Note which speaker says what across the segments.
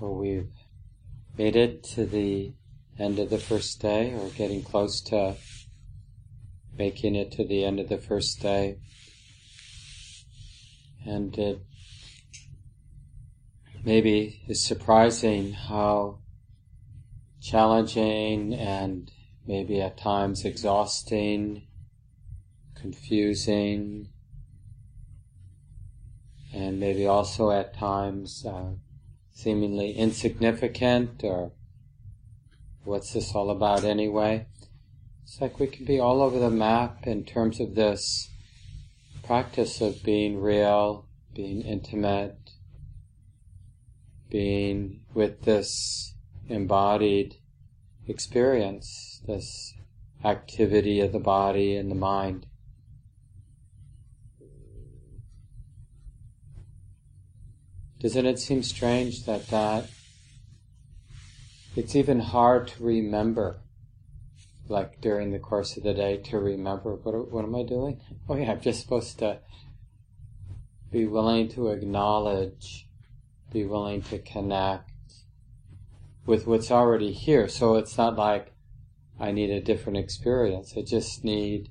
Speaker 1: Well, we've made it to the end of the first day, or getting close to making it to the end of the first day. And it maybe is surprising how challenging and maybe at times exhausting, confusing, and maybe also at times uh, seemingly insignificant or what's this all about anyway? It's like we can be all over the map in terms of this practice of being real, being intimate, being with this embodied experience, this activity of the body and the mind. Doesn't it seem strange that that it's even hard to remember, like during the course of the day, to remember what what am I doing? Oh yeah, I'm just supposed to be willing to acknowledge, be willing to connect with what's already here. So it's not like I need a different experience. I just need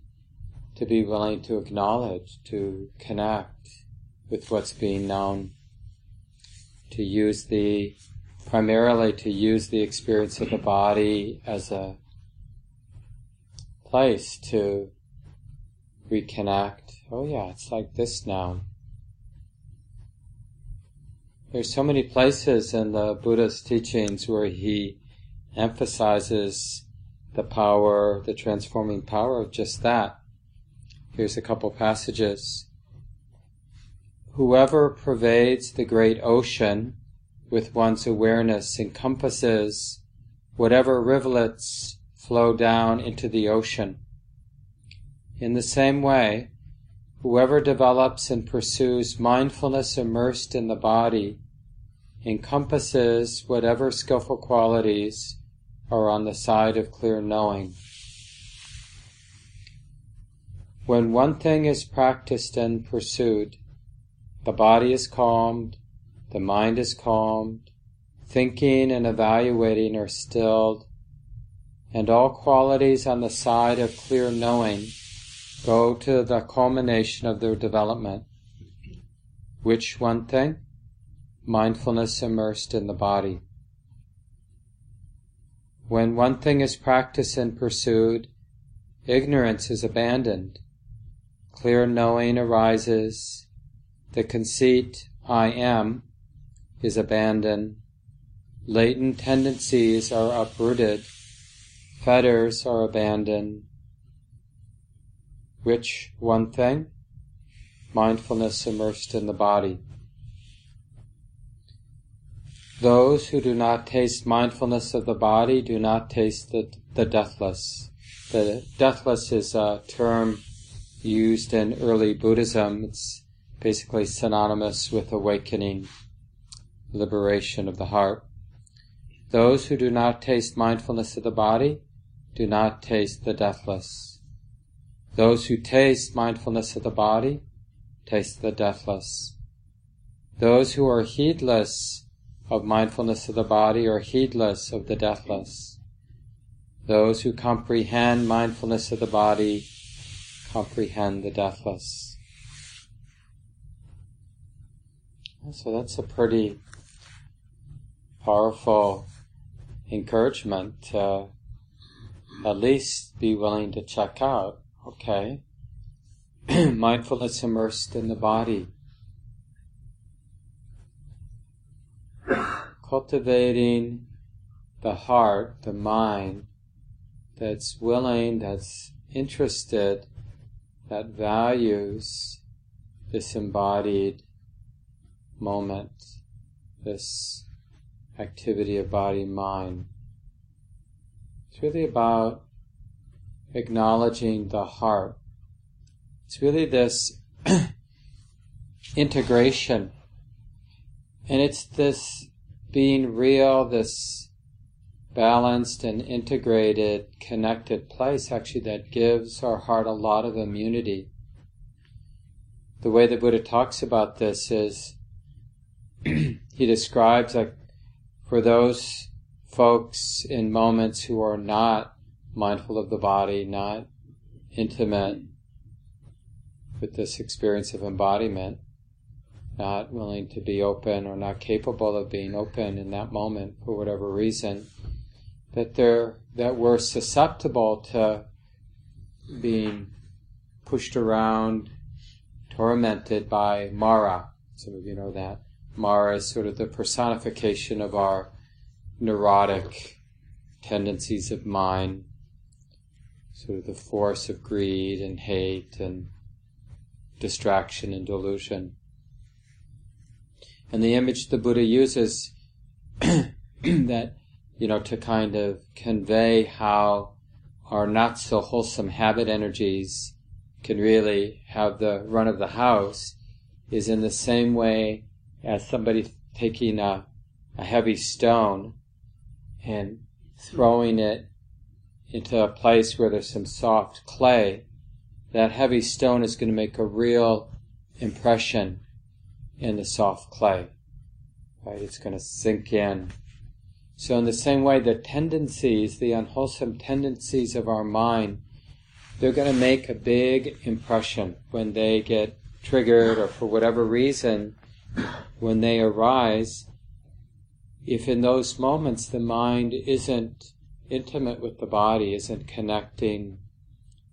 Speaker 1: to be willing to acknowledge, to connect with what's being known to use the primarily to use the experience of the body as a place to reconnect. Oh yeah, it's like this now. There's so many places in the Buddha's teachings where he emphasizes the power, the transforming power of just that. Here's a couple passages. Whoever pervades the great ocean with one's awareness encompasses whatever rivulets flow down into the ocean. In the same way, whoever develops and pursues mindfulness immersed in the body encompasses whatever skillful qualities are on the side of clear knowing. When one thing is practiced and pursued, the body is calmed, the mind is calmed, thinking and evaluating are stilled, and all qualities on the side of clear knowing go to the culmination of their development. Which one thing? Mindfulness immersed in the body. When one thing is practiced and pursued, ignorance is abandoned. Clear knowing arises the conceit, I am, is abandoned. Latent tendencies are uprooted. Fetters are abandoned. Which one thing? Mindfulness immersed in the body. Those who do not taste mindfulness of the body do not taste the, the deathless. The deathless is a term used in early Buddhism. It's basically synonymous with awakening, liberation of the heart. Those who do not taste mindfulness of the body do not taste the deathless. Those who taste mindfulness of the body taste the deathless. Those who are heedless of mindfulness of the body are heedless of the deathless. Those who comprehend mindfulness of the body comprehend the deathless. So that's a pretty powerful encouragement to at least be willing to check out, okay, mindfulness immersed in the body. Cultivating the heart, the mind, that's willing, that's interested, that values this embodied moment, this activity of body mind. It's really about acknowledging the heart. It's really this integration. And it's this being real, this balanced and integrated, connected place actually that gives our heart a lot of immunity. The way the Buddha talks about this is he describes like for those folks in moments who are not mindful of the body, not intimate with this experience of embodiment, not willing to be open or not capable of being open in that moment for whatever reason, that they're that we're susceptible to being pushed around, tormented by Mara. Some of you know that. Mara is sort of the personification of our neurotic tendencies of mind, sort of the force of greed and hate and distraction and delusion. And the image the Buddha uses that, you know, to kind of convey how our not so wholesome habit energies can really have the run of the house is in the same way as somebody taking a, a heavy stone and throwing it into a place where there's some soft clay, that heavy stone is going to make a real impression in the soft clay. Right? It's going to sink in. So in the same way, the tendencies, the unwholesome tendencies of our mind, they're going to make a big impression when they get triggered or for whatever reason, when they arise. If in those moments the mind isn't intimate with the body, isn't connecting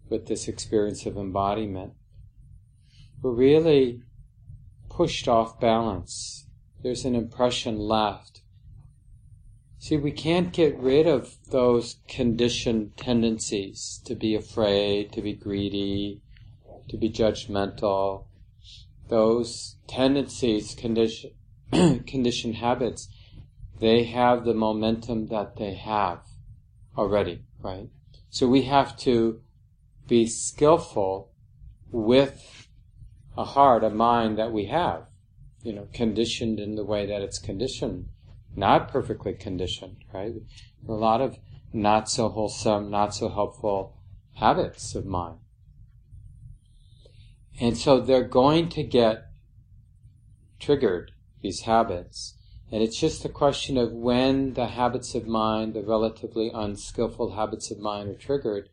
Speaker 1: with this experience of embodiment, we're really pushed off balance. There's an impression left. See, we can't get rid of those conditioned tendencies to be afraid, to be greedy, to be judgmental. Those tendencies, condition, conditioned habits, they have the momentum that they have already, right? So we have to be skillful with a heart, a mind that we have, you know, conditioned in the way that it's conditioned, not perfectly conditioned, right? A lot of not so wholesome, not so helpful habits of mind. And so they're going to get triggered, these habits. And it's just a question of when the habits of mind, the relatively unskillful habits of mind are triggered,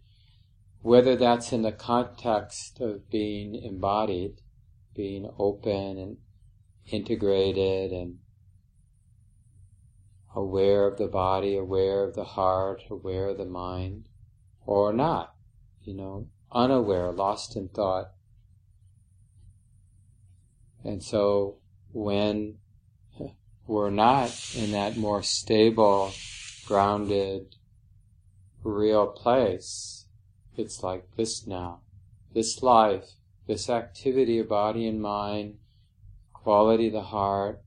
Speaker 1: whether that's in the context of being embodied being open and integrated and aware of the body, aware of the heart, aware of the mind, or not, you know, unaware, lost in thought. And so when we're not in that more stable, grounded, real place, it's like this now. This life this activity of body and mind, quality of the heart,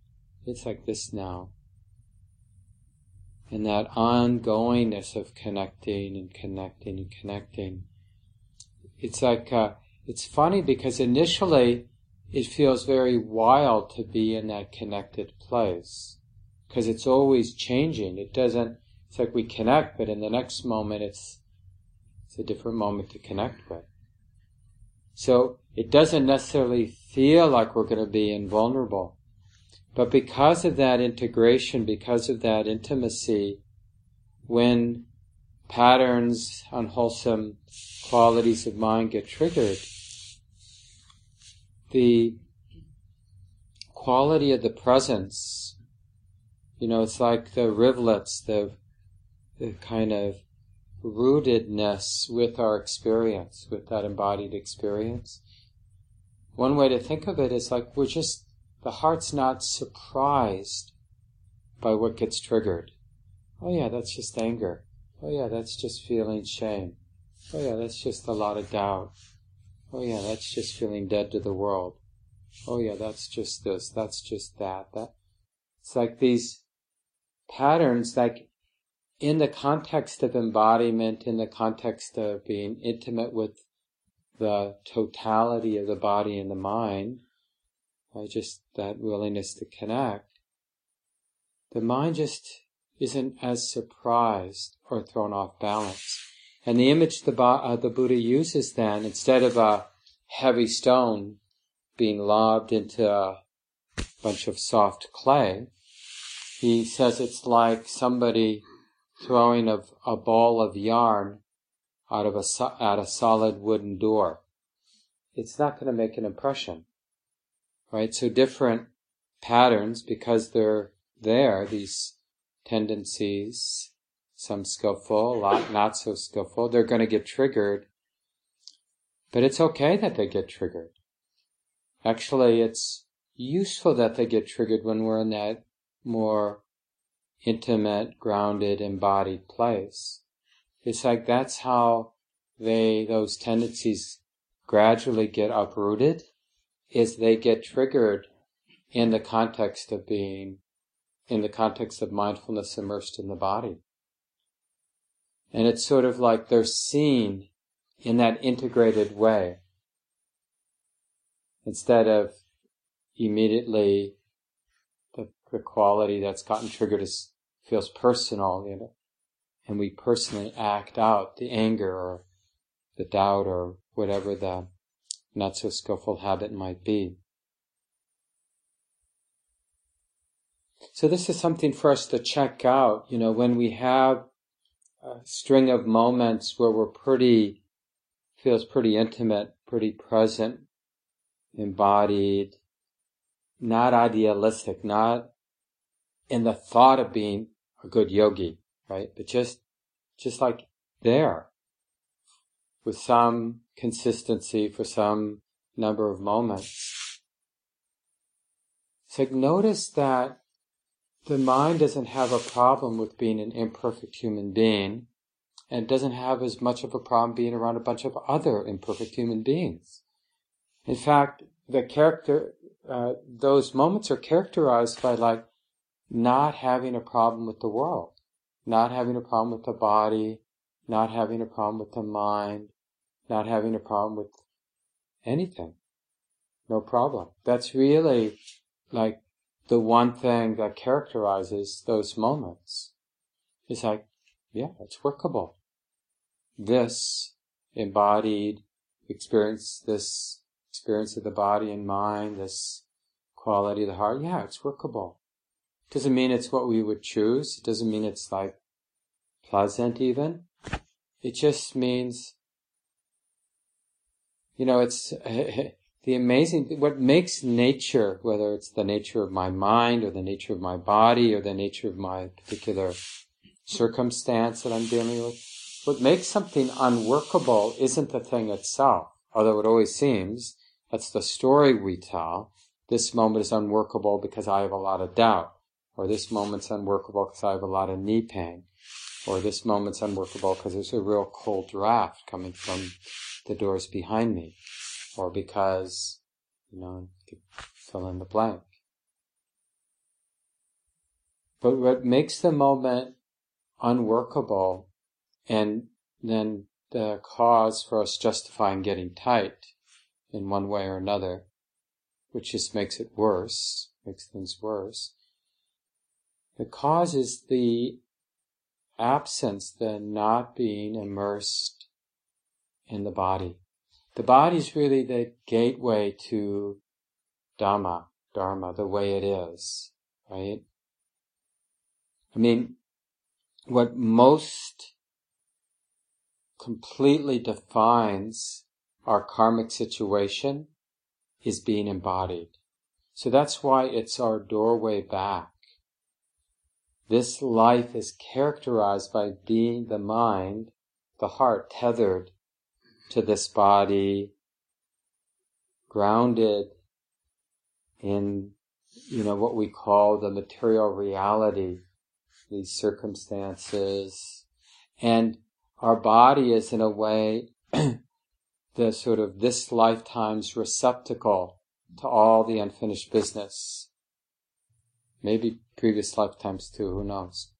Speaker 1: it's like this now. And that ongoingness of connecting and connecting and connecting. It's like, uh, it's funny because initially it feels very wild to be in that connected place. Because it's always changing. It doesn't, it's like we connect, but in the next moment it's, it's a different moment to connect with. So it doesn't necessarily feel like we're going to be invulnerable. But because of that integration, because of that intimacy, when patterns, unwholesome qualities of mind get triggered, the quality of the presence, you know, it's like the rivulets, the, the kind of rootedness with our experience, with that embodied experience. One way to think of it is like we're just, the heart's not surprised by what gets triggered. Oh yeah, that's just anger. Oh yeah, that's just feeling shame. Oh yeah, that's just a lot of doubt. Oh yeah, that's just feeling dead to the world. Oh yeah, that's just this, that's just that. That it's like these patterns like in the context of embodiment, in the context of being intimate with the totality of the body and the mind, by just that willingness to connect, the mind just isn't as surprised or thrown off balance. And the image the, uh, the Buddha uses then, instead of a heavy stone being lobbed into a bunch of soft clay, he says it's like somebody throwing a, a ball of yarn out of a, a solid wooden door. It's not going to make an impression, right? So different patterns, because they're there, these tendencies, some skillful, a lot not so skillful, they're going to get triggered. But it's okay that they get triggered. Actually, it's useful that they get triggered when we're in that more intimate, grounded, embodied place. It's like that's how they, those tendencies gradually get uprooted, is they get triggered in the context of being, in the context of mindfulness immersed in the body. And it's sort of like they're seen in that integrated way. Instead of immediately the, the quality that's gotten triggered is, feels personal, you know, and we personally act out the anger or the doubt or whatever the not so skillful habit might be. So this is something for us to check out, you know, when we have a string of moments where we're pretty, feels pretty intimate, pretty present, embodied, not idealistic, not in the thought of being a good yogi, right? But just, just like there with some consistency for some number of moments. So notice that the mind doesn't have a problem with being an imperfect human being and doesn't have as much of a problem being around a bunch of other imperfect human beings. In fact, the character, uh, those moments are characterized by like not having a problem with the world, not having a problem with the body, not having a problem with the mind, not having a problem with anything. No problem. That's really like the one thing that characterizes those moments. It's like, yeah, it's workable. This embodied experience, this experience of the body and mind, this quality of the heart, yeah, it's workable. Doesn't mean it's what we would choose. It doesn't mean it's like pleasant even. It just means, you know, it's the amazing, what makes nature, whether it's the nature of my mind or the nature of my body or the nature of my particular circumstance that I'm dealing with, what makes something unworkable isn't the thing itself, although it always seems that's the story we tell. This moment is unworkable because I have a lot of doubt. Or this moment's unworkable because I have a lot of knee pain. Or this moment's unworkable because there's a real cold draft coming from the doors behind me. Or because, you know, fill in the blank. But what makes the moment unworkable and then the cause for us justifying getting tight in one way or another, which just makes it worse, makes things worse. The cause is the absence, the not being immersed in the body. The body is really the gateway to Dhamma, Dharma, the way it is, right? I mean, what most completely defines our karmic situation is being embodied. So that's why it's our doorway back. This life is characterized by being the mind, the heart tethered to this body, grounded in, you know, what we call the material reality, these circumstances. And our body is in a way the sort of this lifetime's receptacle to all the unfinished business. Maybe previous lifetimes too, who knows?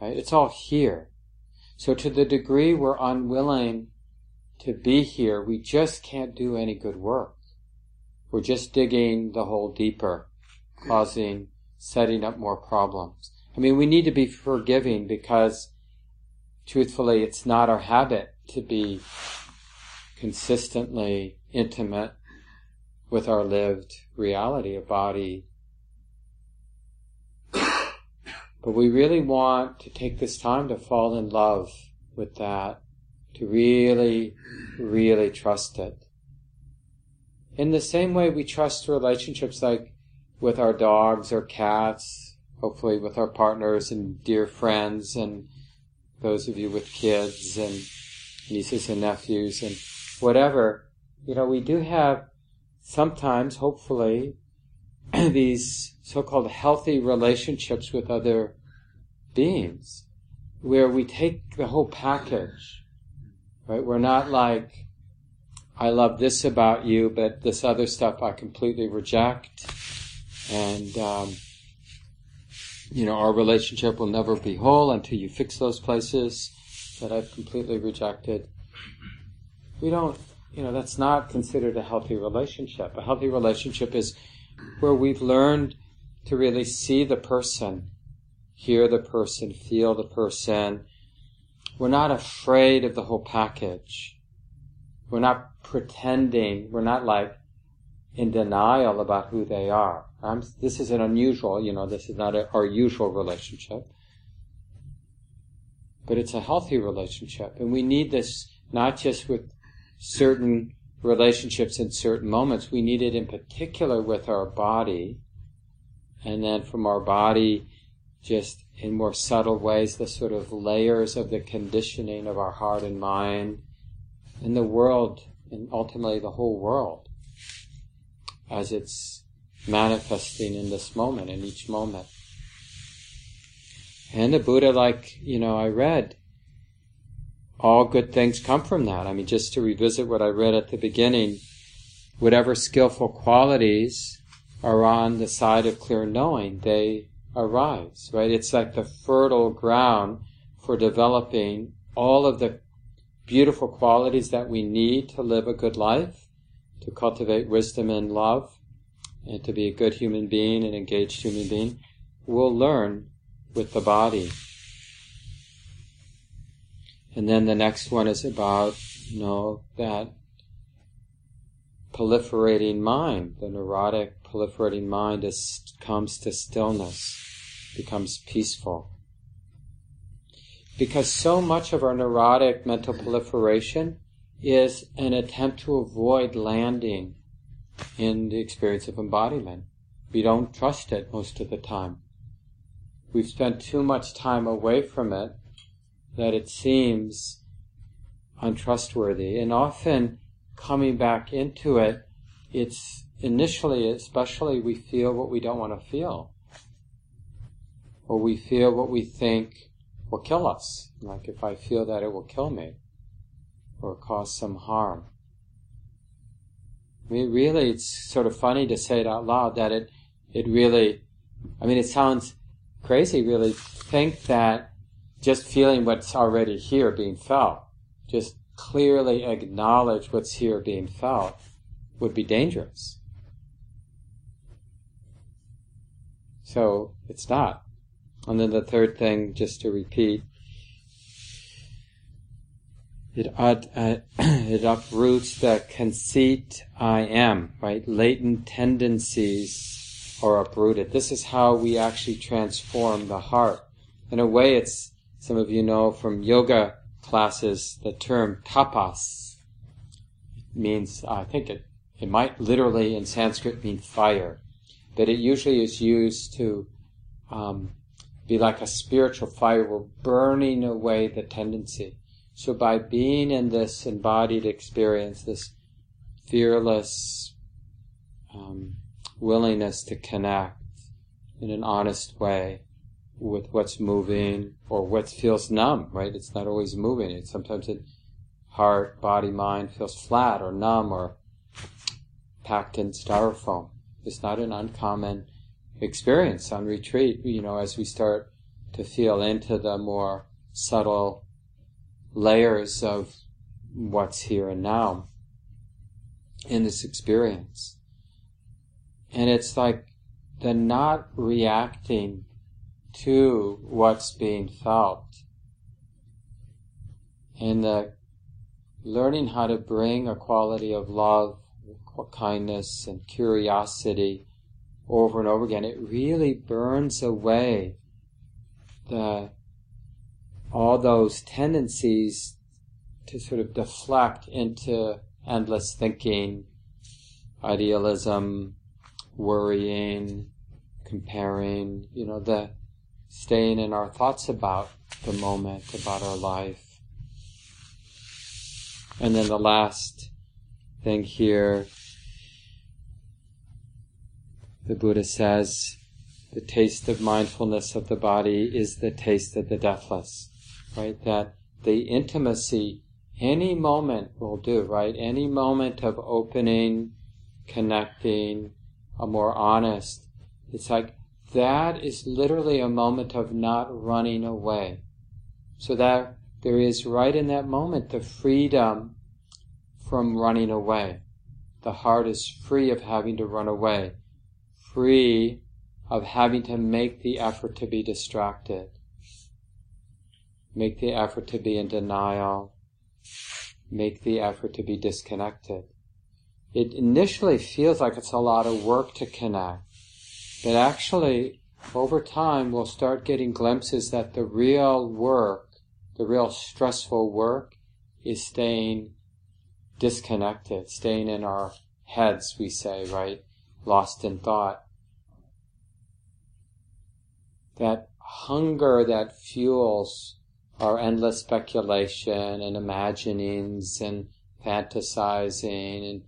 Speaker 1: Right? It's all here. So to the degree we're unwilling to be here, we just can't do any good work. We're just digging the hole deeper, causing, setting up more problems. I mean, we need to be forgiving because truthfully, it's not our habit to be consistently intimate with our lived reality, a body, But we really want to take this time to fall in love with that, to really, really trust it. In the same way we trust relationships like with our dogs or cats, hopefully with our partners and dear friends and those of you with kids and nieces and nephews and whatever, you know, we do have sometimes, hopefully, these so-called healthy relationships with other beings where we take the whole package, right? We're not like, I love this about you, but this other stuff I completely reject. And, um, you know, our relationship will never be whole until you fix those places that I've completely rejected. We don't, you know, that's not considered a healthy relationship. A healthy relationship is where we've learned to really see the person, hear the person, feel the person. We're not afraid of the whole package. We're not pretending, we're not like in denial about who they are. I'm, this is an unusual, you know, this is not a, our usual relationship. But it's a healthy relationship. And we need this not just with certain relationships in certain moments. We need it in particular with our body. And then from our body, just in more subtle ways, the sort of layers of the conditioning of our heart and mind and the world, and ultimately the whole world, as it's manifesting in this moment, in each moment. And the Buddha, like, you know, I read, all good things come from that. I mean, just to revisit what I read at the beginning, whatever skillful qualities are on the side of clear knowing, they arise, right? It's like the fertile ground for developing all of the beautiful qualities that we need to live a good life, to cultivate wisdom and love, and to be a good human being, an engaged human being. We'll learn with the body. And then the next one is about, you know, that proliferating mind. The neurotic proliferating mind is, comes to stillness, becomes peaceful. Because so much of our neurotic mental proliferation is an attempt to avoid landing in the experience of embodiment. We don't trust it most of the time. We've spent too much time away from it that it seems untrustworthy. And often coming back into it, it's initially, especially, we feel what we don't want to feel. Or we feel what we think will kill us. Like if I feel that it will kill me or cause some harm. I mean, really, it's sort of funny to say it out loud that it, it really, I mean, it sounds crazy, really, think that just feeling what's already here being felt, just clearly acknowledge what's here being felt, would be dangerous. So it's not. And then the third thing, just to repeat, it, uh, it uproots the conceit I am, right? Latent tendencies are uprooted. This is how we actually transform the heart. In a way, it's some of you know from yoga classes the term tapas. Means, I think it, it might literally in Sanskrit mean fire, but it usually is used to um, be like a spiritual fire. We're burning away the tendency. So by being in this embodied experience, this fearless um, willingness to connect in an honest way, with what's moving or what feels numb, right? It's not always moving. It's sometimes it heart, body, mind feels flat or numb or packed in styrofoam. It's not an uncommon experience on retreat, you know, as we start to feel into the more subtle layers of what's here and now in this experience. And it's like the not reacting to what's being felt. And the learning how to bring a quality of love, kindness, and curiosity over and over again, it really burns away the all those tendencies to sort of deflect into endless thinking, idealism, worrying, comparing, you know, the staying in our thoughts about the moment, about our life. And then the last thing here, the Buddha says, the taste of mindfulness of the body is the taste of the deathless, right? That the intimacy, any moment will do, right? Any moment of opening, connecting, a more honest, it's like that is literally a moment of not running away. So that there is right in that moment the freedom from running away. The heart is free of having to run away, free of having to make the effort to be distracted, make the effort to be in denial, make the effort to be disconnected. It initially feels like it's a lot of work to connect, but actually, over time, we'll start getting glimpses that the real work, the real stressful work, is staying disconnected, staying in our heads, we say, right? Lost in thought. That hunger that fuels our endless speculation and imaginings and fantasizing and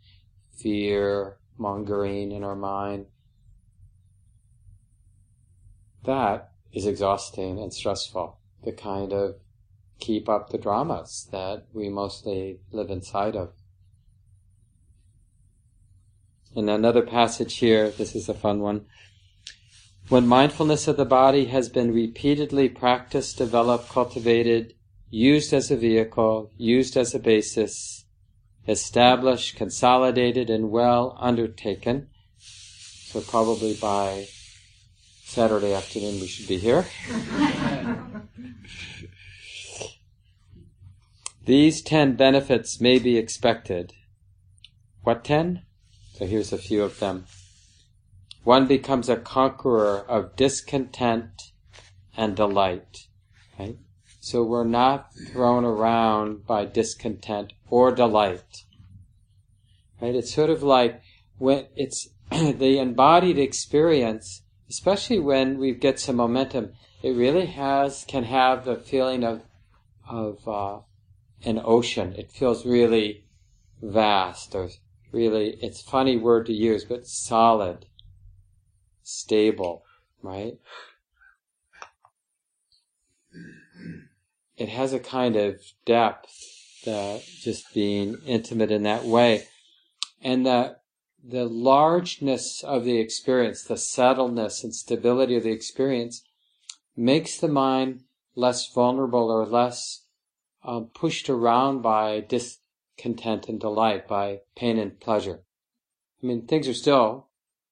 Speaker 1: fear mongering in our mind that is exhausting and stressful to kind of keep up the dramas that we mostly live inside of. In another passage here, this is a fun one. When mindfulness of the body has been repeatedly practiced, developed, cultivated, used as a vehicle, used as a basis, established, consolidated, and well undertaken, so probably by Saturday afternoon we should be here. These ten benefits may be expected. What ten? So here's a few of them. One becomes a conqueror of discontent and delight. Right? So we're not thrown around by discontent or delight. Right? It's sort of like when it's the embodied experience especially when we get some momentum, it really has can have the feeling of of uh, an ocean. It feels really vast, or really it's funny word to use, but solid, stable, right? It has a kind of depth that just being intimate in that way, and the the largeness of the experience, the settledness and stability of the experience makes the mind less vulnerable or less uh, pushed around by discontent and delight, by pain and pleasure. I mean, things are still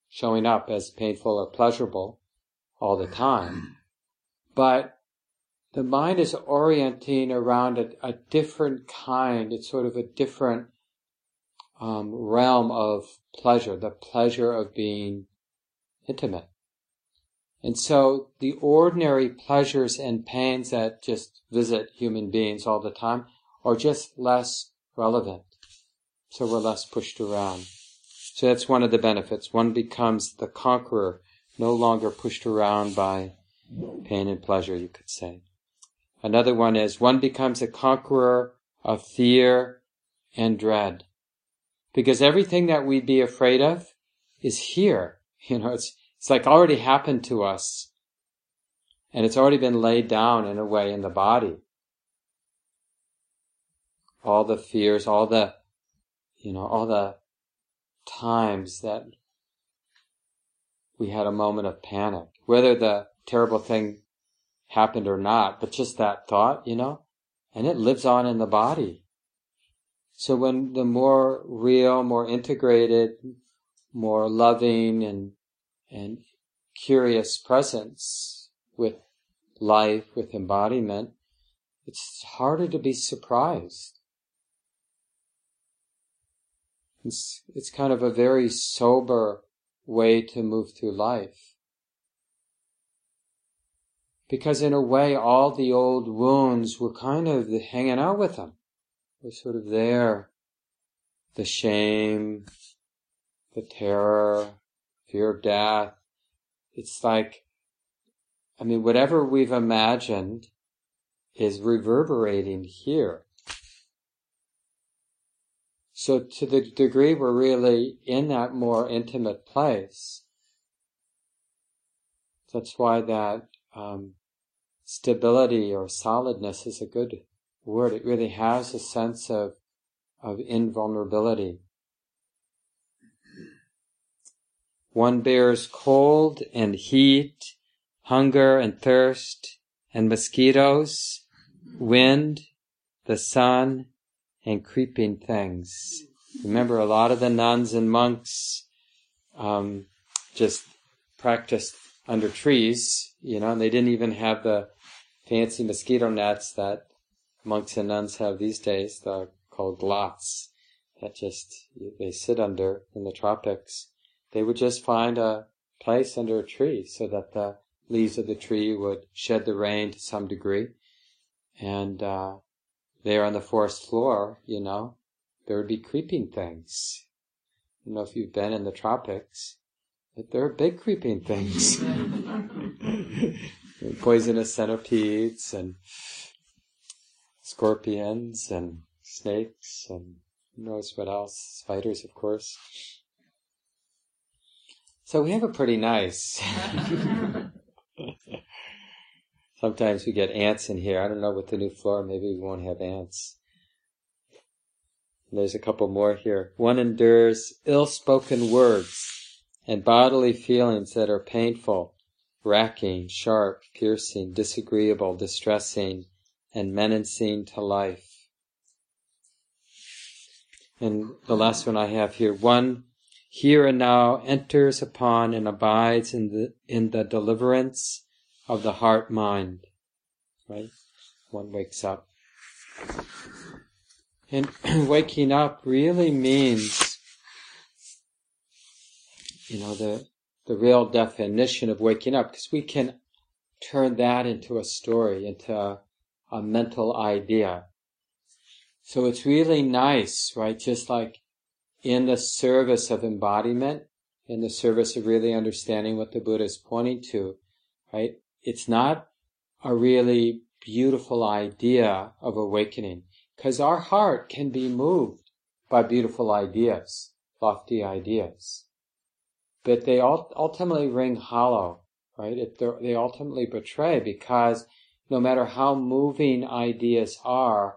Speaker 1: showing up as painful or pleasurable all the time, but the mind is orienting around a, a different kind, it's sort of a different um, realm of pleasure, the pleasure of being intimate. And so the ordinary pleasures and pains that just visit human beings all the time are just less relevant. So we're less pushed around. So that's one of the benefits. One becomes the conqueror, no longer pushed around by pain and pleasure, you could say. Another one is one becomes a conqueror of fear and dread because everything that we'd be afraid of is here. You know, it's, it's like already happened to us. And it's already been laid down in a way in the body. All the fears, all the, you know, all the times that we had a moment of panic, whether the terrible thing happened or not, but just that thought, you know, and it lives on in the body. So when the more real, more integrated, more loving and, and curious presence with life, with embodiment, it's harder to be surprised. It's, it's kind of a very sober way to move through life. Because in a way, all the old wounds were kind of hanging out with them. They're sort of there. The shame, the terror, fear of death. It's like, I mean, whatever we've imagined is reverberating here. So to the degree we're really in that more intimate place, that's why that um, stability or solidness is a good word. It really has a sense of of invulnerability. One bears cold and heat, hunger and thirst, and mosquitoes, wind, the sun, and creeping things. Remember, a lot of the nuns and monks um, just practiced under trees, you know, and they didn't even have the fancy mosquito nets that monks and nuns have these days, the called glotts, that just they sit under in the tropics. They would just find a place under a tree so that the leaves of the tree would shed the rain to some degree, and uh, there on the forest floor, you know, there would be creeping things. You know, if you've been in the tropics, but there are big creeping things. Poisonous centipedes and scorpions and snakes and who knows what else, spiders, of course. So we have a pretty nice. Sometimes we get ants in here. I don't know with the new floor, maybe we won't have ants. There's a couple more here. One endures ill-spoken words and bodily feelings that are painful, racking, sharp, piercing, disagreeable, distressing, and menacing to life. And the last one I have here, one here and now enters upon and abides in the, in the deliverance of the heart mind. Right? One wakes up. And waking up really means, you know, the, the real definition of waking up, because we can turn that into a story, into a, a mental idea. So it's really nice, right? Just like in the service of embodiment, in the service of really understanding what the Buddha is pointing to, right? It's not a really beautiful idea of awakening because our heart can be moved by beautiful ideas, lofty ideas. But they ultimately ring hollow, right? It, they ultimately betray because no matter how moving ideas are,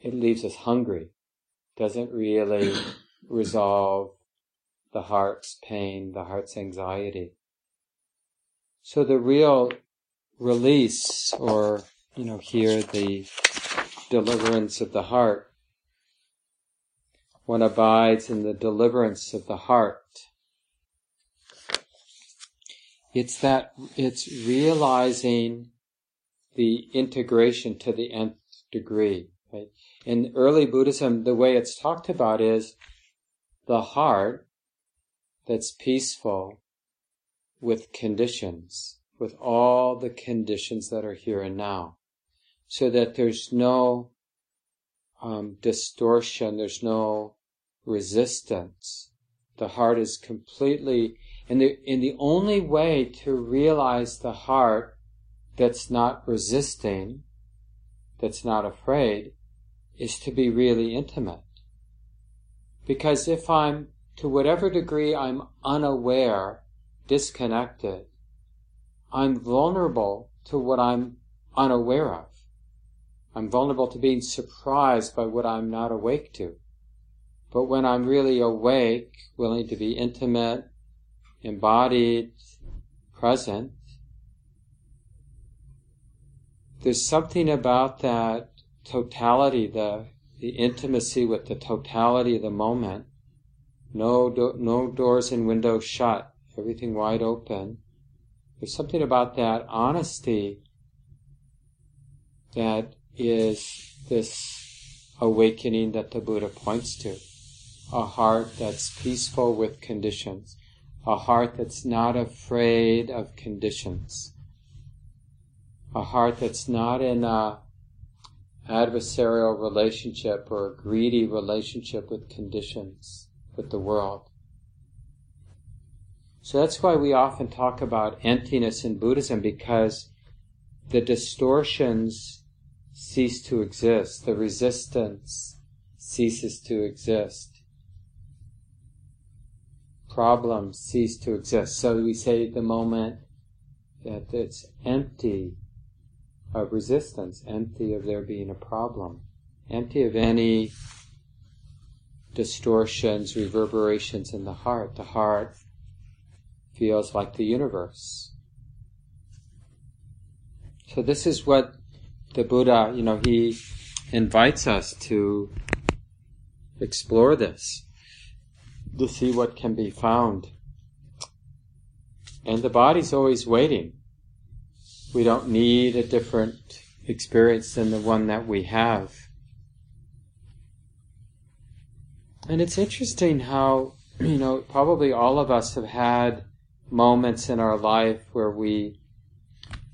Speaker 1: it leaves us hungry. Doesn't really resolve the heart's pain, the heart's anxiety. So the real release, or, you know, here the deliverance of the heart, one abides in the deliverance of the heart. It's that, it's realizing the integration to the nth degree. Right? In early Buddhism, the way it's talked about is the heart that's peaceful with conditions, with all the conditions that are here and now, so that there's no um, distortion, there's no resistance. The heart is completely, and the, and the only way to realize the heart that's not resisting, that's not afraid, is to be really intimate. Because if I'm, to whatever degree I'm unaware disconnected, I'm vulnerable to what I'm unaware of. I'm vulnerable to being surprised by what I'm not awake to. But when I'm really awake, willing to be intimate, embodied, present, there's something about that totality, the, the intimacy with the totality of the moment. No, do, no doors and windows shut everything wide open. There's something about that honesty that is this awakening that the Buddha points to. A heart that's peaceful with conditions. A heart that's not afraid of conditions. a heart that's not in a adversarial relationship or a greedy relationship with conditions, with the world. So that's why we often talk about emptiness in Buddhism because the distortions cease to exist, the resistance ceases to exist, problems cease to exist. So we say the moment that it's empty of resistance, empty of there being a problem, empty of any distortions, reverberations in the heart. The heart feels like the universe. So this is what the Buddha, you know, he invites us to explore this, to see what can be found. And the body's always waiting. We don't need a different experience than the one that we have. And it's interesting how, you know, probably all of us have had moments in our life where we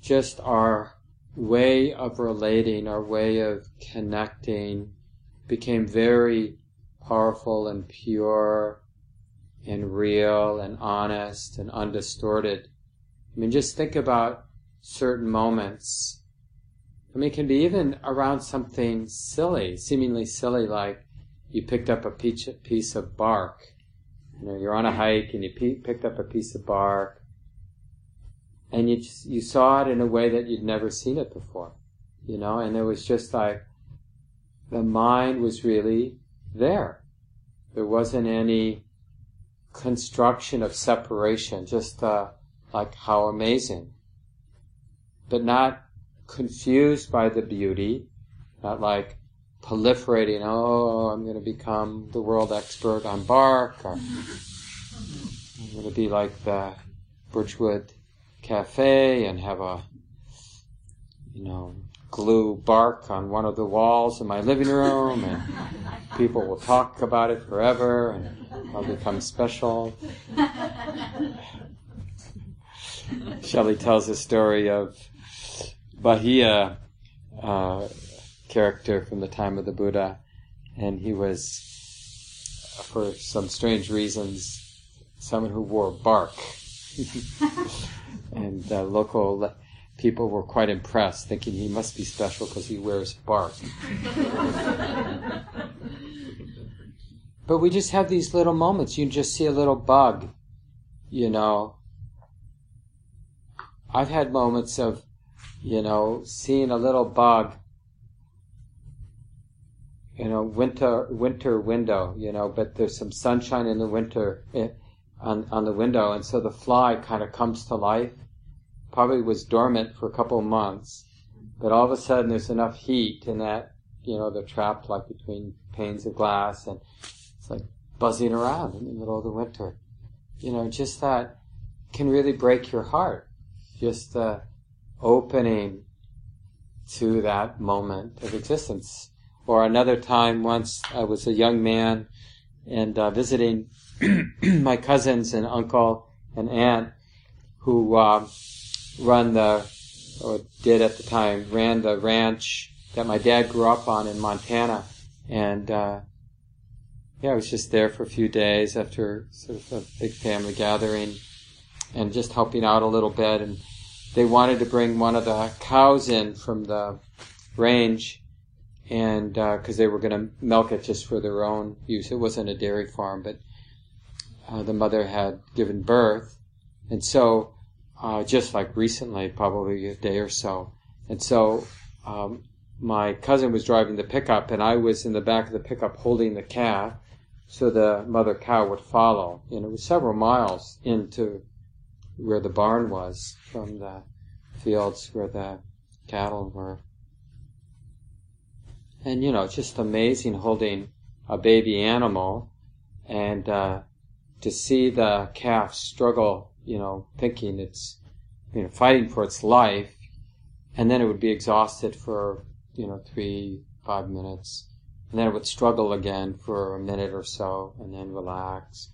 Speaker 1: just our way of relating, our way of connecting became very powerful and pure and real and honest and undistorted. I mean, just think about certain moments. I mean, it can be even around something silly, seemingly silly, like you picked up a piece of bark you know, you're on a hike and you picked up a piece of bark, and you just, you saw it in a way that you'd never seen it before, you know, and it was just like the mind was really there. There wasn't any construction of separation, just uh, like how amazing, but not confused by the beauty, not like proliferating, oh, I'm going to become the world expert on bark, or I'm going to be like the Birchwood Cafe and have a, you know, glue bark on one of the walls in my living room, and people will talk about it forever, and I'll become special. Shelly tells a story of Bahiya. Uh, character from the time of the Buddha, and he was, for some strange reasons, someone who wore bark. and uh, local people were quite impressed, thinking he must be special because he wears bark. but we just have these little moments. You just see a little bug, you know. I've had moments of, you know, seeing a little bug you know, winter winter window, you know, but there's some sunshine in the winter eh, on on the window, and so the fly kind of comes to life. Probably was dormant for a couple of months, but all of a sudden there's enough heat in that, you know, they're trapped like between panes of glass, and it's like buzzing around in the middle of the winter. You know, just that can really break your heart. Just the opening to that moment of existence or another time, once I was a young man and uh, visiting my cousins and uncle and aunt who uh, run the, or did at the time, ran the ranch that my dad grew up on in Montana. And uh, yeah, I was just there for a few days after sort of a big family gathering and just helping out a little bit. And they wanted to bring one of the cows in from the range and because uh, they were going to milk it just for their own use. It wasn't a dairy farm, but uh, the mother had given birth, and so uh, just like recently, probably a day or so, and so um, my cousin was driving the pickup, and I was in the back of the pickup holding the calf, so the mother cow would follow. And it was several miles into where the barn was from the fields where the cattle were. And you know, just amazing holding a baby animal and uh, to see the calf struggle, you know, thinking it's, you know, fighting for its life, and then it would be exhausted for, you know, three, five minutes, and then it would struggle again for a minute or so, and then relax,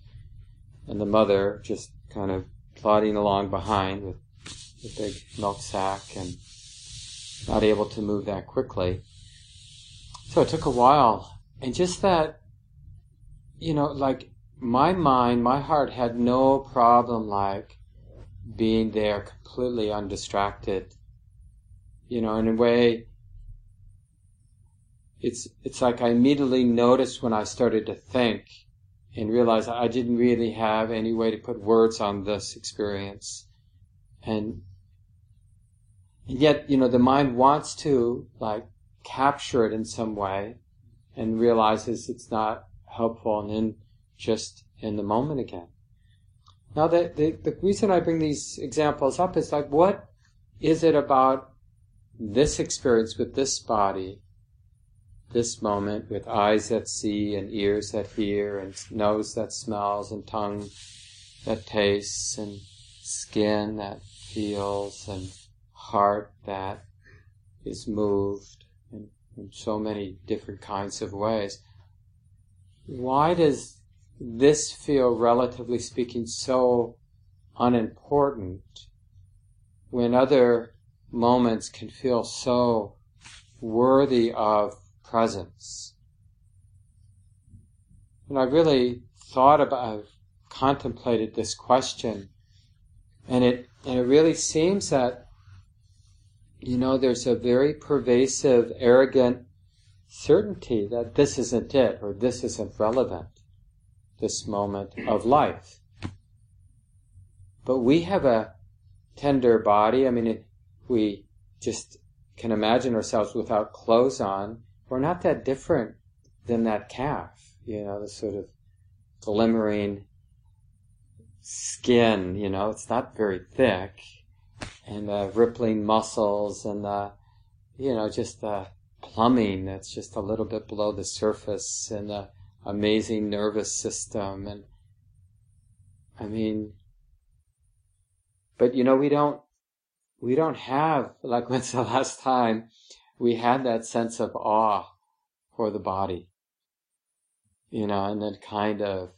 Speaker 1: and the mother just kind of plodding along behind with the big milk sack and not able to move that quickly. So it took a while. And just that, you know, like my mind, my heart had no problem like being there completely undistracted. You know, in a way, it's, it's like I immediately noticed when I started to think and realized I didn't really have any way to put words on this experience. And, and yet, you know, the mind wants to like capture it in some way and realizes it's not helpful and then just in the moment again. Now, the, the, the reason I bring these examples up is like, what is it about this experience with this body this moment with eyes that see and ears that hear and nose that smells and tongue that tastes and skin that feels and heart that is moved in, so many different kinds of ways. Why does this feel, relatively speaking, so unimportant when other moments can feel so worthy of presence. And I really thought about, I've contemplated this question, and it, and it really seems that, you know, there's a very pervasive, arrogant certainty that this isn't it, or this isn't relevant, this moment of life. But we have a tender body. I mean, if we just can imagine ourselves without clothes on, we're not that different than that calf, you know, the sort of glimmering skin, you know, it's not very thick, and the rippling muscles and the, you know, just the plumbing that's just a little bit below the surface and the amazing nervous system and I mean but you know we don't we don't have like when's the last time we had that sense of awe for the body, you know, and that kind of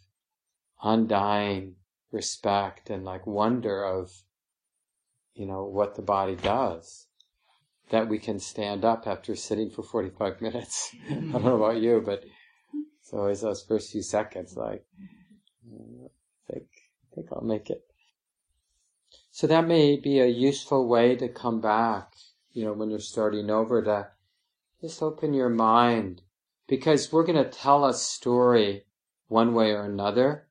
Speaker 1: undying respect and like wonder of, you know, what the body does. That we can stand up after sitting for 45 minutes. I don't know about you, but it's always those first few seconds like, I think, I think I'll make it. So that may be a useful way to come back you know, when you're starting over to just open your mind because we're going to tell a story one way or another.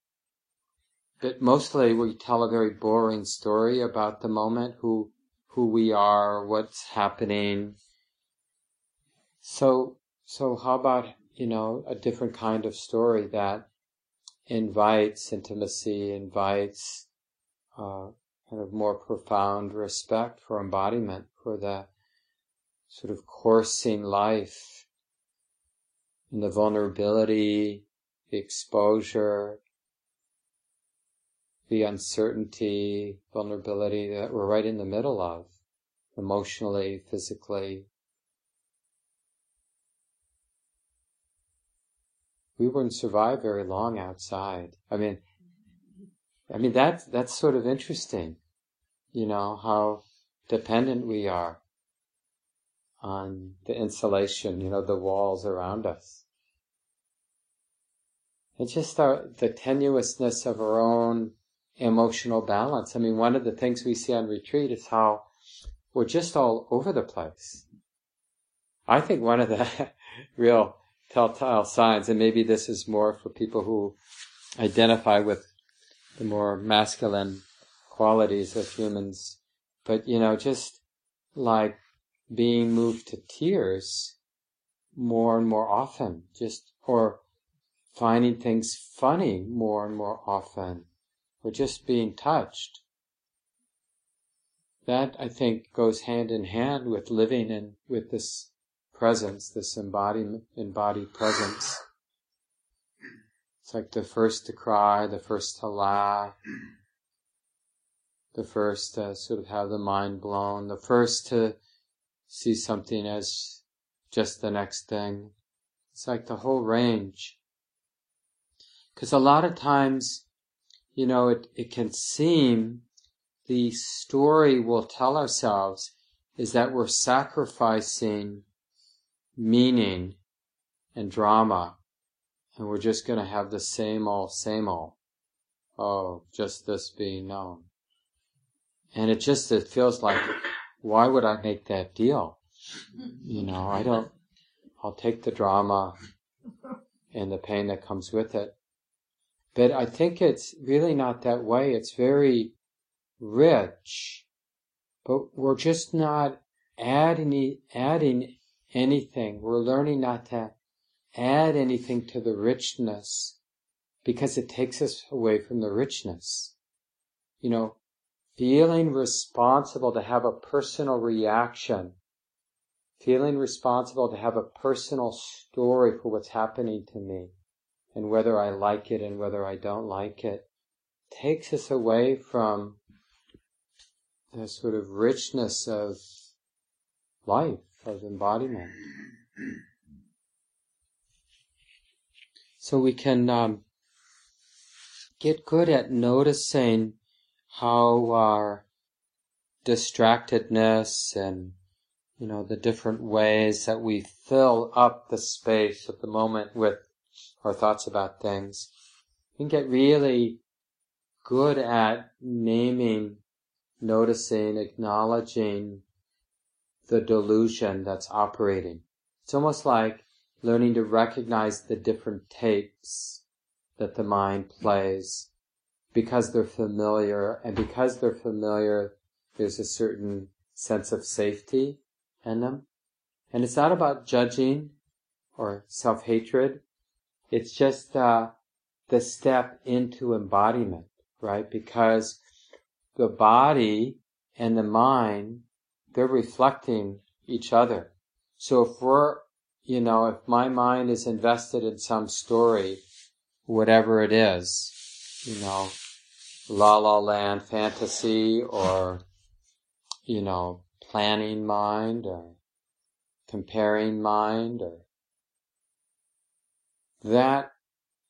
Speaker 1: But mostly we tell a very boring story about the moment, who, who we are, what's happening. So, so how about, you know, a different kind of story that invites intimacy, invites, uh, kind of more profound respect for embodiment, for the sort of coursing life and the vulnerability, the exposure, the uncertainty, vulnerability that we're right in the middle of, emotionally, physically. We wouldn't survive very long outside. I mean, I mean that that's sort of interesting, you know, how dependent we are on the insulation, you know, the walls around us. And just our, the tenuousness of our own emotional balance. I mean, one of the things we see on retreat is how we're just all over the place. I think one of the real telltale signs, and maybe this is more for people who identify with the more masculine qualities of humans, but you know, just like being moved to tears more and more often, just, or finding things funny more and more often, or just being touched. That, I think, goes hand in hand with living in, with this presence, this embodied presence. It's like the first to cry, the first to laugh, the first to sort of have the mind blown, the first to see something as just the next thing. It's like the whole range. Because a lot of times, you know, it, it can seem the story we'll tell ourselves is that we're sacrificing meaning and drama and we're just going to have the same old, same old. Oh, just this being known. And it just, it feels like, why would I make that deal? You know, I don't, I'll take the drama and the pain that comes with it. But I think it's really not that way. It's very rich, but we're just not adding, adding anything. We're learning not to add anything to the richness because it takes us away from the richness. You know, feeling responsible to have a personal reaction, feeling responsible to have a personal story for what's happening to me and whether I like it and whether I don't like it takes us away from the sort of richness of life, of embodiment. So we can um, get good at noticing how our distractedness and you know the different ways that we fill up the space of the moment with our thoughts about things. We can get really good at naming, noticing, acknowledging the delusion that's operating. It's almost like learning to recognize the different tapes that the mind plays because they're familiar and because they're familiar there's a certain sense of safety in them and it's not about judging or self-hatred it's just uh, the step into embodiment right? Because the body and the mind they're reflecting each other. So if we're you know, if my mind is invested in some story, whatever it is, you know, la la land fantasy or, you know, planning mind or comparing mind or that,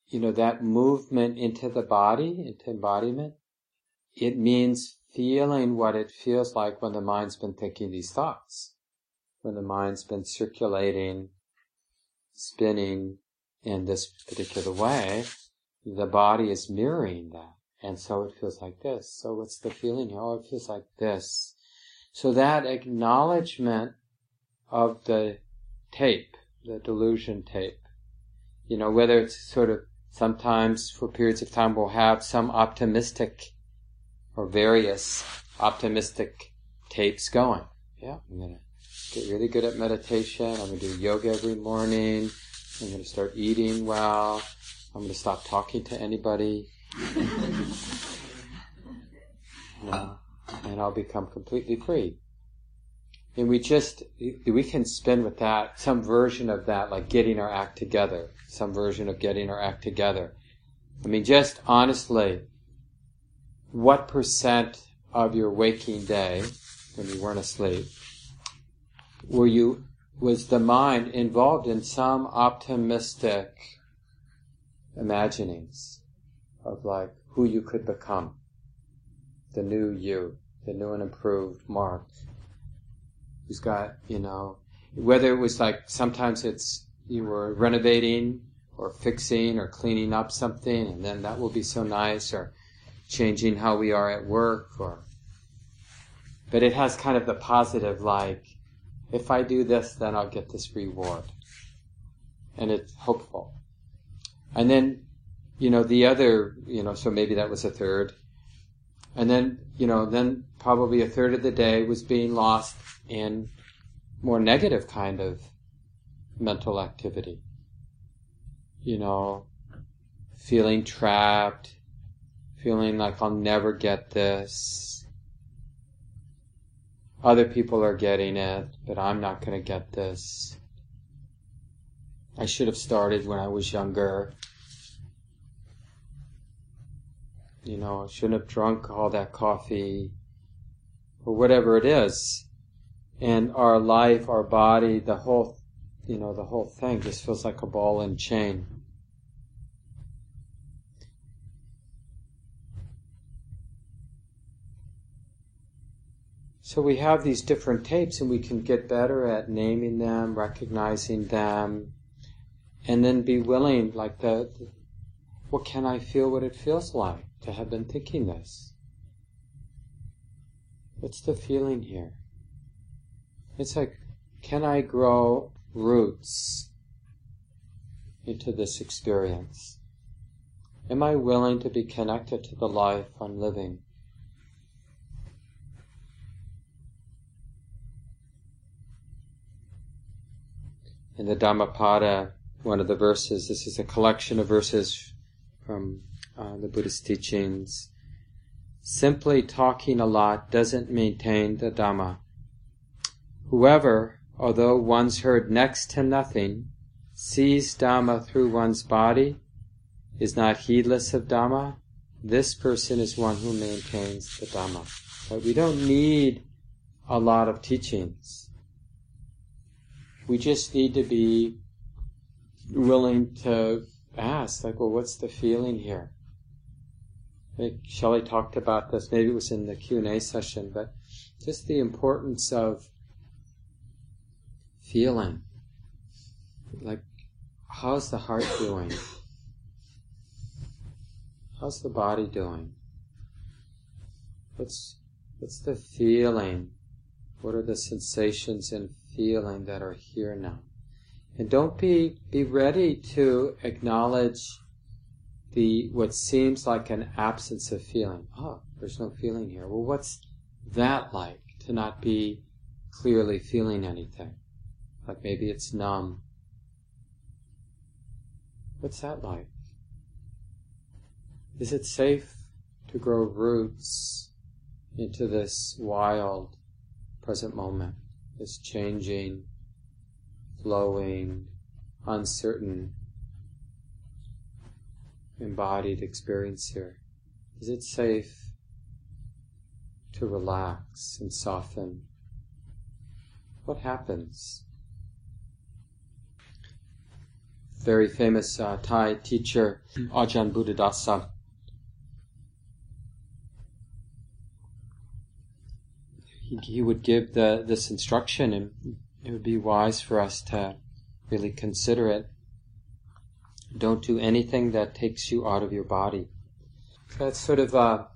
Speaker 1: you know, that movement into the body, into embodiment, it means feeling what it feels like when the mind's been thinking these thoughts, when the mind's been circulating spinning in this particular way, the body is mirroring that. And so it feels like this. So what's the feeling here? Oh, it feels like this. So that acknowledgement of the tape, the delusion tape, you know, whether it's sort of sometimes for periods of time we'll have some optimistic or various optimistic tapes going. Yeah, I'm gonna get really good at meditation. I'm going to do yoga every morning. I'm going to start eating well. I'm going to stop talking to anybody. and I'll become completely free. And we just, we can spin with that, some version of that, like getting our act together, some version of getting our act together. I mean, just honestly, what percent of your waking day, when you weren't asleep, were you was the mind involved in some optimistic imaginings of like who you could become, the new you, the new and improved Mark, who's got you know whether it was like sometimes it's you were renovating or fixing or cleaning up something and then that will be so nice or changing how we are at work or but it has kind of the positive like if I do this, then I'll get this reward. And it's hopeful. And then, you know, the other, you know, so maybe that was a third. And then, you know, then probably a third of the day was being lost in more negative kind of mental activity. You know, feeling trapped, feeling like I'll never get this, other people are getting it, but I'm not going to get this. I should have started when I was younger. You know, I shouldn't have drunk all that coffee, or whatever it is. And our life, our body, the whole, you know, the whole thing just feels like a ball and chain. So we have these different tapes and we can get better at naming them, recognizing them, and then be willing, like the, the what can I feel what it feels like to have been thinking this? What's the feeling here? It's like, can I grow roots into this experience? Am I willing to be connected to the life I'm living? In the Dhammapada, one of the verses, this is a collection of verses from uh, the Buddhist teachings. Simply talking a lot doesn't maintain the Dhamma. Whoever, although one's heard next to nothing, sees Dhamma through one's body, is not heedless of Dhamma, this person is one who maintains the Dhamma. But we don't need a lot of teachings. We just need to be willing to ask, like, well, what's the feeling here? I Shelly talked about this, maybe it was in the Q&A session, but just the importance of feeling. Like, how's the heart doing? How's the body doing? What's, what's the feeling? What are the sensations and feeling that are here now? And don't be, be ready to acknowledge the, what seems like an absence of feeling. Oh, there's no feeling here. Well, what's that like to not be clearly feeling anything? Like maybe it's numb. What's that like? Is it safe to grow roots into this wild present moment, this changing, flowing, uncertain, embodied experience here? Is it safe to relax and soften? What happens? Very famous uh, Thai teacher, Ajahn Buddhadasa, he, he would give the, this instruction and it would be wise for us to really consider it. Don't do anything that takes you out of your body. That's sort of a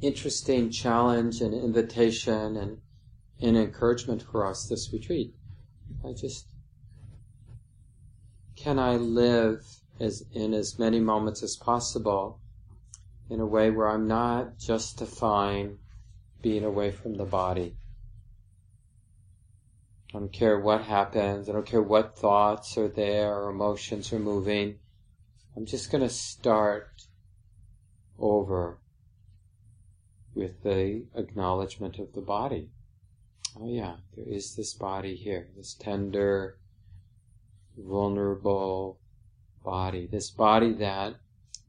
Speaker 1: interesting challenge and invitation and an encouragement for us this retreat. I just can I live as in as many moments as possible in a way where I'm not justifying being away from the body. I don't care what happens. I don't care what thoughts are there or emotions are moving. I'm just going to start over with the acknowledgement of the body. Oh yeah, there is this body here, this tender, vulnerable body, this body that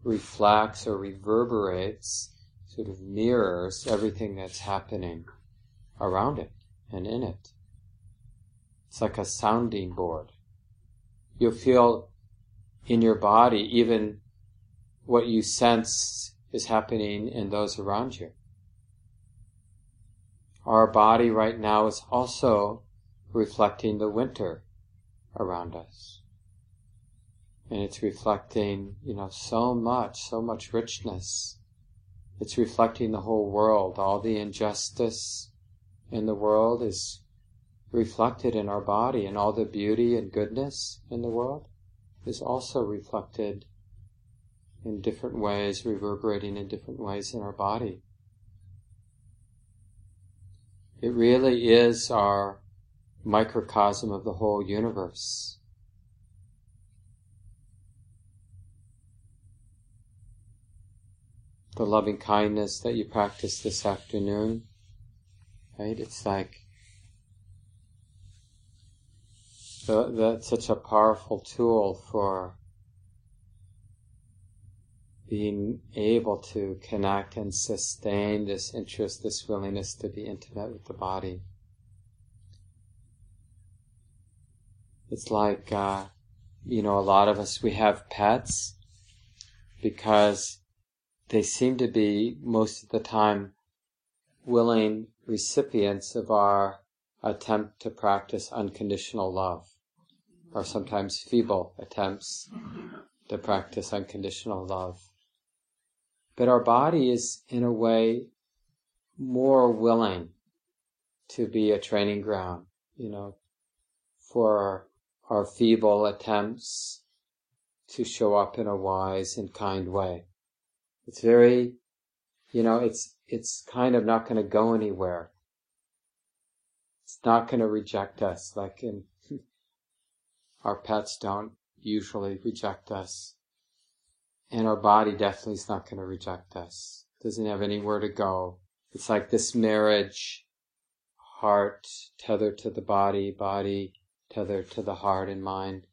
Speaker 1: reflects or reverberates, sort of mirrors everything that's happening around it and in it. It's like a sounding board. You'll feel in your body even what you sense is happening in those around you. Our body right now is also reflecting the winter around us. And it's reflecting, you know, so much, so much richness. It's reflecting the whole world. All the injustice in the world is reflected in our body, and all the beauty and goodness in the world is also reflected in different ways, reverberating in different ways in our body. It really is our microcosm of the whole universe. The loving kindness that you practiced this afternoon, right? It's like the, that's such a powerful tool for being able to connect and sustain this interest, this willingness to be intimate with the body. It's like, uh, you know, a lot of us, we have pets because they seem to be most of the time willing, recipients of our attempt to practice unconditional love, or sometimes feeble attempts to practice unconditional love. But our body is, in a way, more willing to be a training ground, you know, for our feeble attempts to show up in a wise and kind way. It's very, you know, it's, it's kind of not going to go anywhere. It's not going to reject us like in, our pets don't usually reject us. And our body definitely is not going to reject us. Doesn't have anywhere to go. It's like this marriage, heart tethered to the body, body tethered to the heart and mind.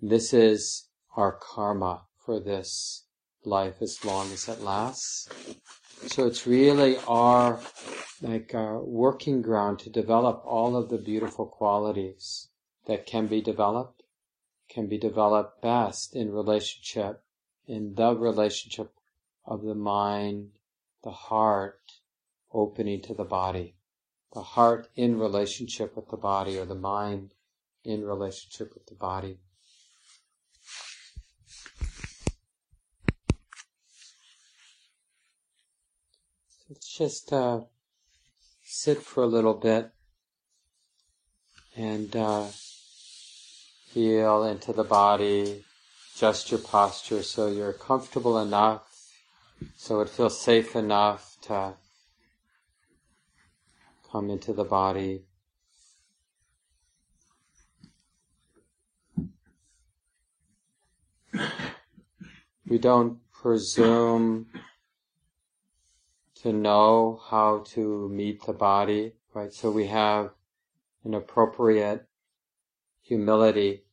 Speaker 1: This is our karma for this life as long as it lasts. So it's really our like our working ground to develop all of the beautiful qualities that can be developed, can be developed best in relationship, in the relationship of the mind, the heart, opening to the body. The heart in relationship with the body or the mind in relationship with the body. Let's just uh, sit for a little bit and uh, feel into the body, adjust your posture so you're comfortable enough, so it feels safe enough to come into the body. We don't presume to know how to meet the body, right? So we have an appropriate humility.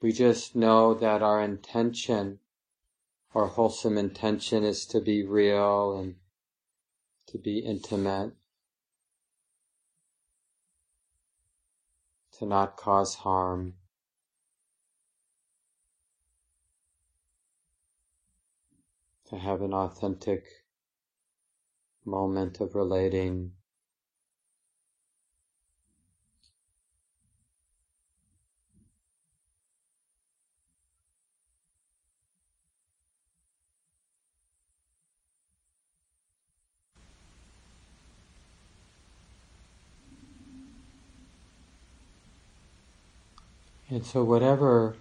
Speaker 1: We just know that our intention, our wholesome intention is to be real and to be intimate, to not cause harm. To have an authentic moment of relating. And so, whatever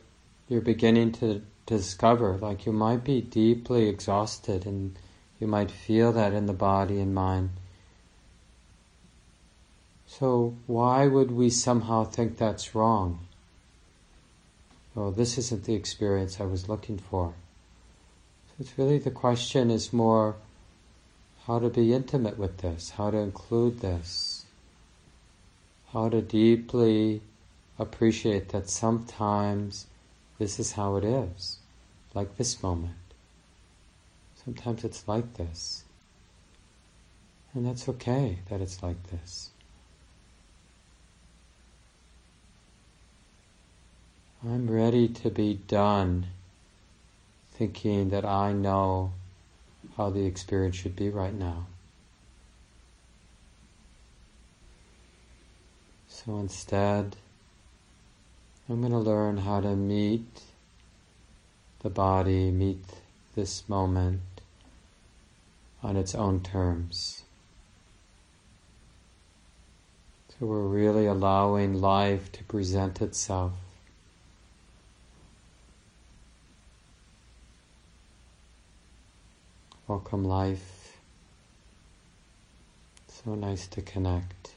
Speaker 1: you're beginning to discover. Like you might be deeply exhausted and you might feel that in the body and mind. So why would we somehow think that's wrong? Well, this isn't the experience I was looking for. So it's really the question is more how to be intimate with this, how to include this, how to deeply appreciate that sometimes this is how it is, like this moment. Sometimes it's like this. And that's okay that it's like this. I'm ready to be done thinking that I know how the experience should be right now. So instead, I'm going to learn how to meet the body, meet this moment on its own terms. So we're really allowing life to present itself. Welcome, life. So nice to connect.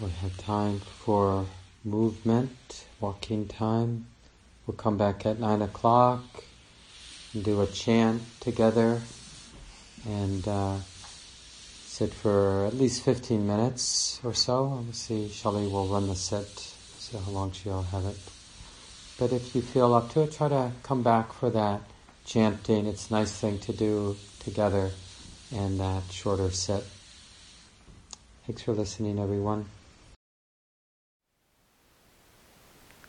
Speaker 1: We have time for movement, walking time. We'll come back at nine o'clock and do a chant together and uh, sit for at least 15 minutes or so. We'll see, Shelly will run the sit, see how long she'll have it. But if you feel up to it, try to come back for that chanting. It's a nice thing to do together in that shorter sit. Thanks for listening, everyone.